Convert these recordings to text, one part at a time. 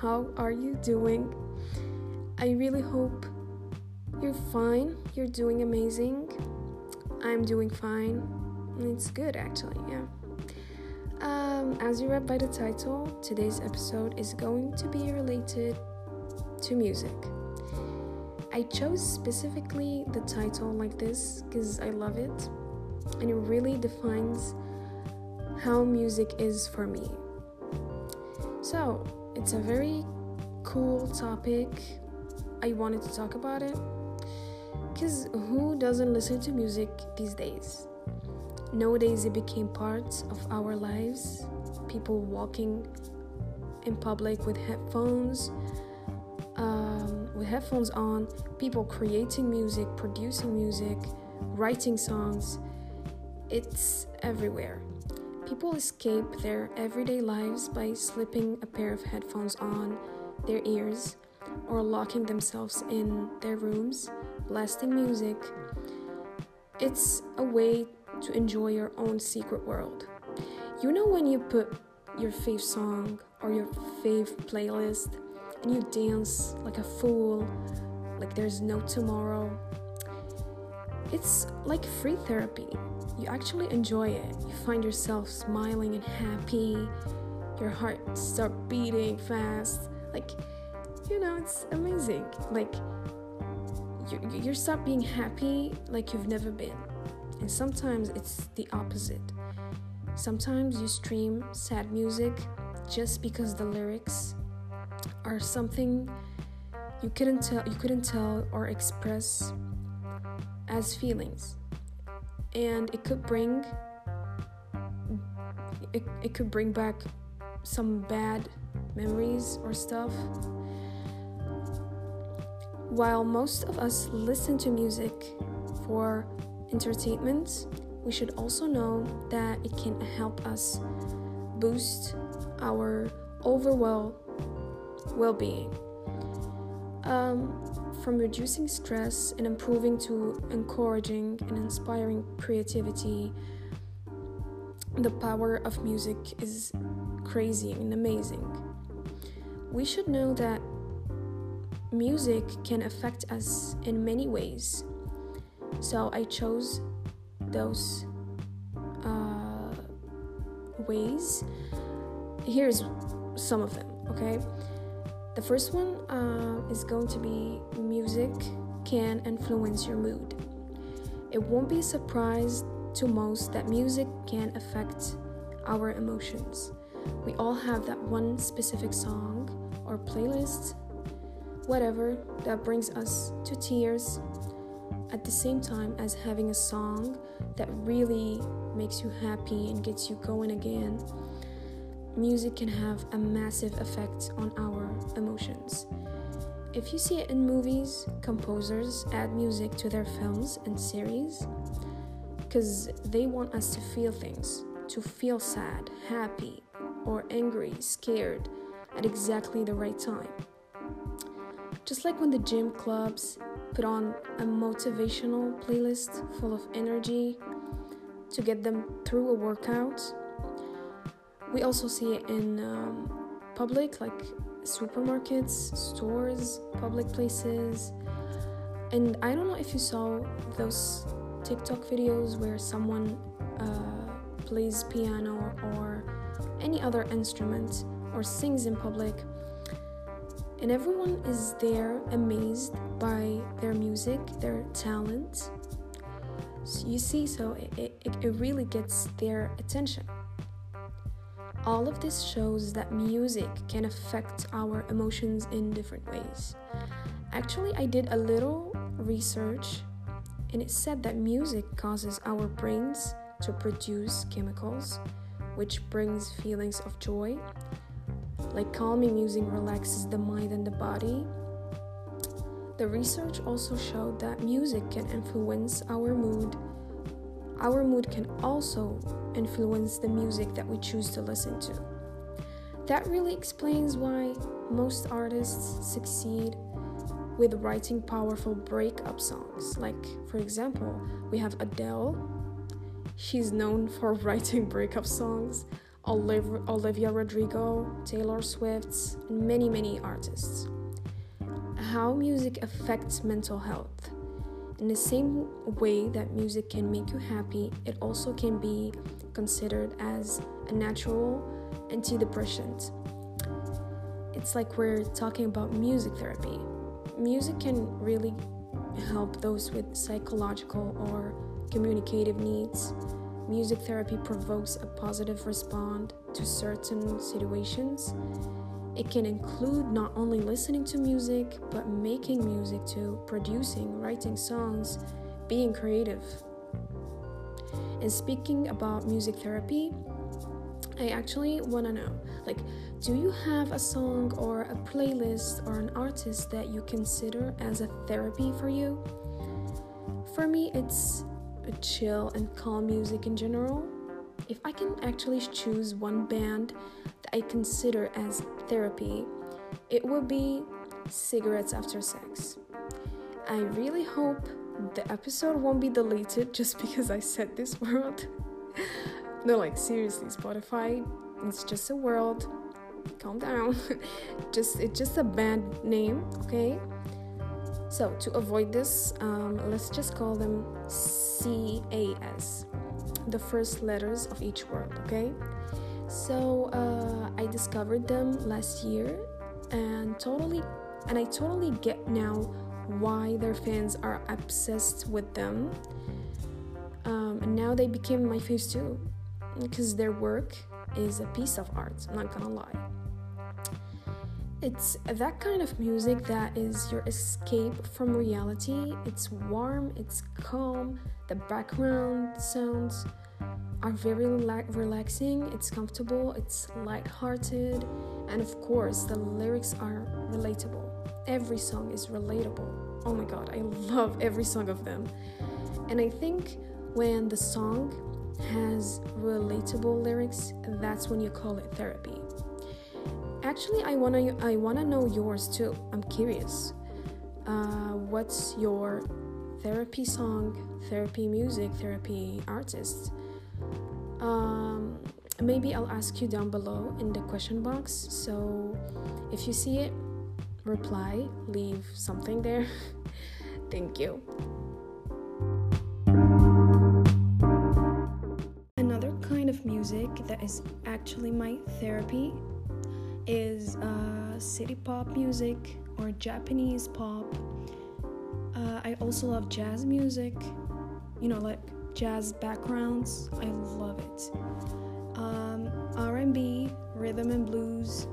how are you doing? I really hope you're fine, you're doing amazing. I'm doing fine. It's good actually, yeah. Um, as you read by the title, today's episode is going to be related to music. I chose specifically the title like this because I love it and it really defines how music is for me. So, it's a very cool topic. I wanted to talk about it because who doesn't listen to music these days? Nowadays, it became part of our lives. People walking in public with headphones, um, with headphones on, people creating music, producing music, writing songs. It's everywhere. People escape their everyday lives by slipping a pair of headphones on their ears or locking themselves in their rooms, blasting music. It's a way to enjoy your own secret world. You know when you put your fave song or your fave playlist and you dance like a fool, like there's no tomorrow. It's like free therapy. You actually enjoy it. You find yourself smiling and happy. Your heart starts beating fast. Like, you know, it's amazing. Like, you, you start being happy like you've never been. And sometimes it's the opposite. Sometimes you stream sad music just because the lyrics are something you couldn't tell you couldn't tell or express as feelings. And it could bring it, it could bring back some bad memories or stuff. While most of us listen to music for entertainment we should also know that it can help us boost our overall well-being. Um, from reducing stress and improving to encouraging and inspiring creativity the power of music is crazy and amazing. We should know that music can affect us in many ways. So i chose those uh, ways. Here's some of them okay the first one uh, is going to be music can influence your mood. It won't be a surprise to most that music can affect our emotions. We all have that one specific song or playlist, whatever, that brings us to tears at the same time as having a song that really makes you happy and gets you going again music can have a massive effect on our emotions. If you see it in movies, composers add music to their films and series because they want us to feel things, to feel sad, happy, or angry, scared at exactly the right time. Just like when the gym clubs put on a motivational playlist full of energy to get them through a workout we also see it in um, public, like supermarkets, stores, public places. And I don't know if you saw those TikTok videos where someone uh, plays piano or any other instrument or sings in public, and everyone is there amazed by their music, their talent. So you see, so it, it, it really gets their attention. All of this shows that music can affect our emotions in different ways. Actually, I did a little research and it said that music causes our brains to produce chemicals which brings feelings of joy. Like calming music relaxes the mind and the body. The research also showed that music can influence our mood our mood can also influence the music that we choose to listen to. That really explains why most artists succeed with writing powerful breakup songs. Like, for example, we have Adele. She's known for writing breakup songs Olivia Rodrigo, Taylor Swift, and many, many artists. How music affects mental health. In the same way that music can make you happy, it also can be considered as a natural antidepressant. It's like we're talking about music therapy. Music can really help those with psychological or communicative needs Music therapy provokes a positive response to certain situations. It can include not only listening to music, but making music too, producing, writing songs, being creative. And speaking about music therapy, I actually want to know like, do you have a song or a playlist or an artist that you consider as a therapy for you? For me, it's a chill and calm music in general, if I can actually choose one band that I consider as therapy, it would be Cigarettes After Sex. I really hope the episode won't be deleted just because I said this word. no, like seriously, Spotify, it's just a world. Calm down. just it's just a band name, okay? So to avoid this, um, let's just call them CAS, the first letters of each word, okay? So uh, I discovered them last year and totally, and I totally get now why their fans are obsessed with them. Um, and now they became my faves too, because their work is a piece of art. I'm not gonna lie. It's that kind of music that is your escape from reality. It's warm, it's calm, the background sounds are very relaxing, it's comfortable, it's light-hearted, and of course, the lyrics are relatable. Every song is relatable. Oh my god, I love every song of them. And I think when the song has relatable lyrics, that's when you call it therapy. Actually, I wanna I wanna know yours too. I'm curious. Uh, what's your therapy song, therapy music, therapy artist? Um, maybe I'll ask you down below in the question box. So if you see it, reply, leave something there. Thank you. Another kind of music that is actually my therapy is uh, city pop music or Japanese pop. Uh, I also love jazz music, you know, like jazz backgrounds. I love it. Um, R&B, rhythm and blues,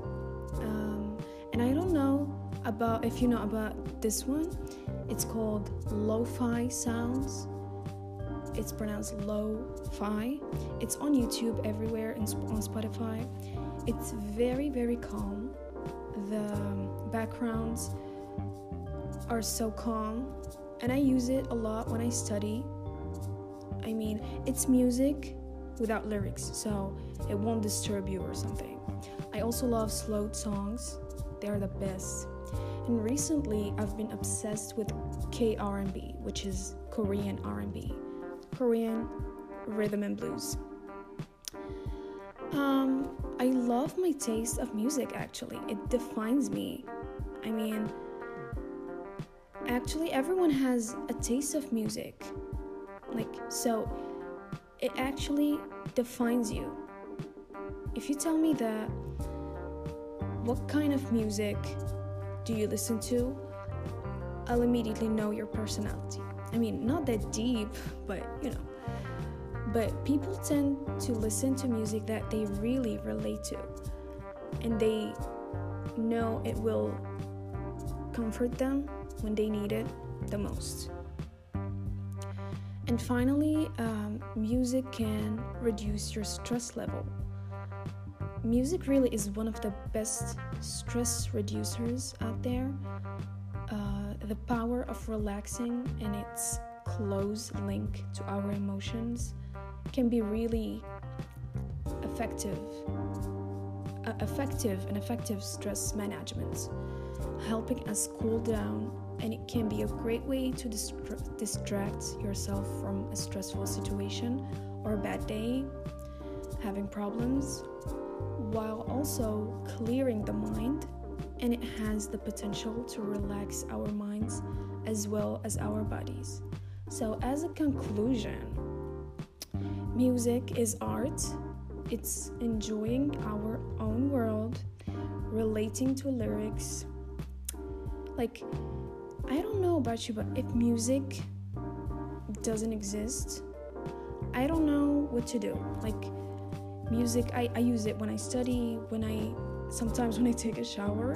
um, and I don't know about if you know about this one. It's called lo-fi sounds. It's pronounced lo-fi. It's on YouTube everywhere and on Spotify it's very, very calm. The um, backgrounds are so calm, and I use it a lot when I study. I mean, it's music without lyrics, so it won't disturb you or something. I also love slow songs, they're the best. And recently, I've been obsessed with K-R&B, which is Korean R&B, Korean rhythm and blues. Um, I love my taste of music actually. It defines me. I mean, actually, everyone has a taste of music. Like, so it actually defines you. If you tell me that, what kind of music do you listen to? I'll immediately know your personality. I mean, not that deep, but you know. But people tend to listen to music that they really relate to and they know it will comfort them when they need it the most. And finally, um, music can reduce your stress level. Music really is one of the best stress reducers out there. The power of relaxing and its close link to our emotions can be really effective uh, effective and effective stress management helping us cool down and it can be a great way to distra- distract yourself from a stressful situation or a bad day having problems while also clearing the mind and it has the potential to relax our minds as well as our bodies. So, as a conclusion, music is art, it's enjoying our own world, relating to lyrics. Like, I don't know about you, but if music doesn't exist, I don't know what to do. Like, music, I, I use it when I study, when I sometimes when I take a shower,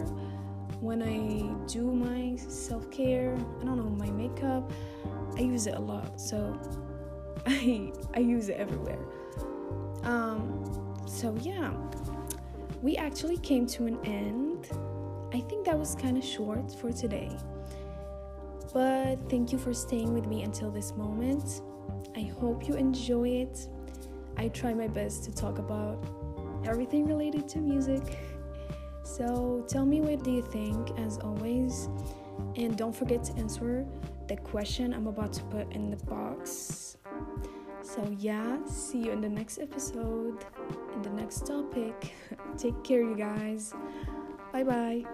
when I do my self care, I don't know, my makeup, I use it a lot. So I I use it everywhere. Um, so yeah, we actually came to an end. I think that was kind of short for today. But thank you for staying with me until this moment. I hope you enjoy it. I try my best to talk about everything related to music. So tell me what do you think as always and don't forget to answer the question I'm about to put in the box. So yeah, see you in the next episode in the next topic. Take care you guys. Bye bye.